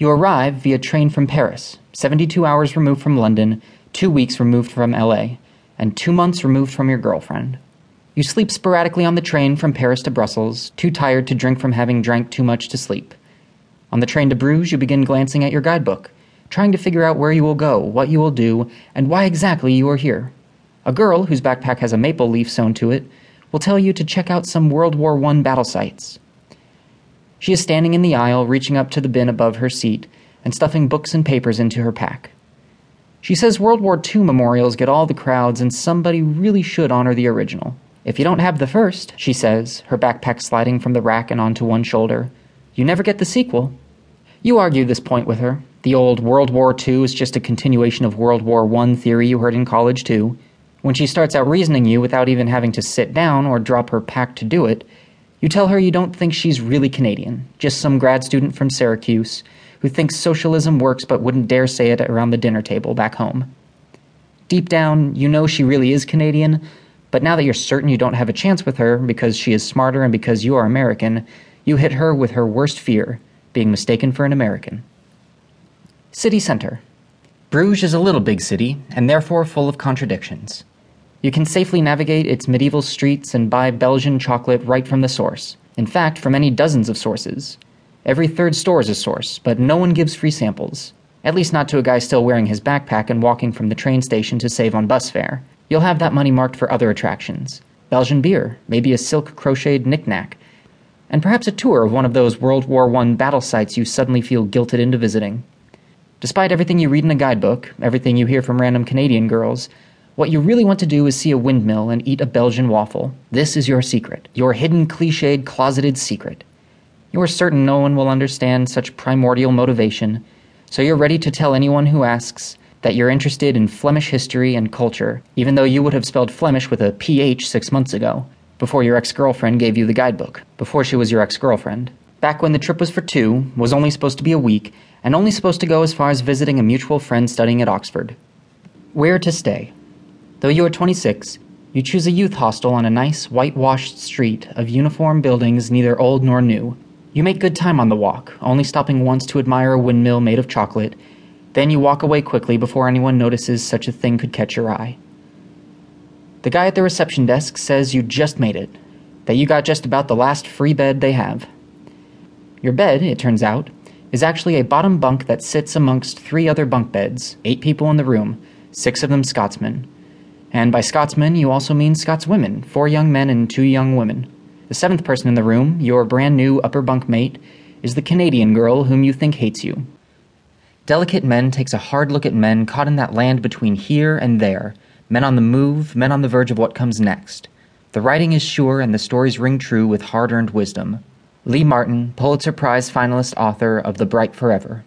You arrive via train from Paris, 72 hours removed from London, two weeks removed from LA, and two months removed from your girlfriend. You sleep sporadically on the train from Paris to Brussels, too tired to drink from having drank too much to sleep. On the train to Bruges, you begin glancing at your guidebook, trying to figure out where you will go, what you will do, and why exactly you are here. A girl, whose backpack has a maple leaf sewn to it, will tell you to check out some World War I battle sites. She is standing in the aisle, reaching up to the bin above her seat and stuffing books and papers into her pack. She says World War II memorials get all the crowds, and somebody really should honor the original. If you don't have the first, she says, her backpack sliding from the rack and onto one shoulder, you never get the sequel. You argue this point with her. The old World War II is just a continuation of World War I theory you heard in college, too. When she starts out reasoning you without even having to sit down or drop her pack to do it, you tell her you don't think she's really Canadian, just some grad student from Syracuse who thinks socialism works but wouldn't dare say it around the dinner table back home. Deep down, you know she really is Canadian, but now that you're certain you don't have a chance with her because she is smarter and because you are American, you hit her with her worst fear being mistaken for an American. City Center. Bruges is a little big city, and therefore full of contradictions. You can safely navigate its medieval streets and buy Belgian chocolate right from the source. In fact, from any dozens of sources. Every third store is a source, but no one gives free samples. At least not to a guy still wearing his backpack and walking from the train station to save on bus fare. You'll have that money marked for other attractions Belgian beer, maybe a silk crocheted knickknack, and perhaps a tour of one of those World War I battle sites you suddenly feel guilted into visiting. Despite everything you read in a guidebook, everything you hear from random Canadian girls, what you really want to do is see a windmill and eat a Belgian waffle. This is your secret, your hidden, cliched, closeted secret. You are certain no one will understand such primordial motivation, so you're ready to tell anyone who asks that you're interested in Flemish history and culture, even though you would have spelled Flemish with a PH six months ago, before your ex girlfriend gave you the guidebook, before she was your ex girlfriend. Back when the trip was for two, was only supposed to be a week, and only supposed to go as far as visiting a mutual friend studying at Oxford. Where to stay? Though you are 26, you choose a youth hostel on a nice, whitewashed street of uniform buildings neither old nor new. You make good time on the walk, only stopping once to admire a windmill made of chocolate. Then you walk away quickly before anyone notices such a thing could catch your eye. The guy at the reception desk says you just made it, that you got just about the last free bed they have. Your bed, it turns out, is actually a bottom bunk that sits amongst three other bunk beds, eight people in the room, six of them Scotsmen. And by Scotsmen, you also mean Scotswomen, four young men and two young women. The seventh person in the room, your brand new upper bunk mate, is the Canadian girl whom you think hates you. Delicate Men takes a hard look at men caught in that land between here and there, men on the move, men on the verge of what comes next. The writing is sure and the stories ring true with hard earned wisdom. Lee Martin, Pulitzer Prize finalist author of The Bright Forever.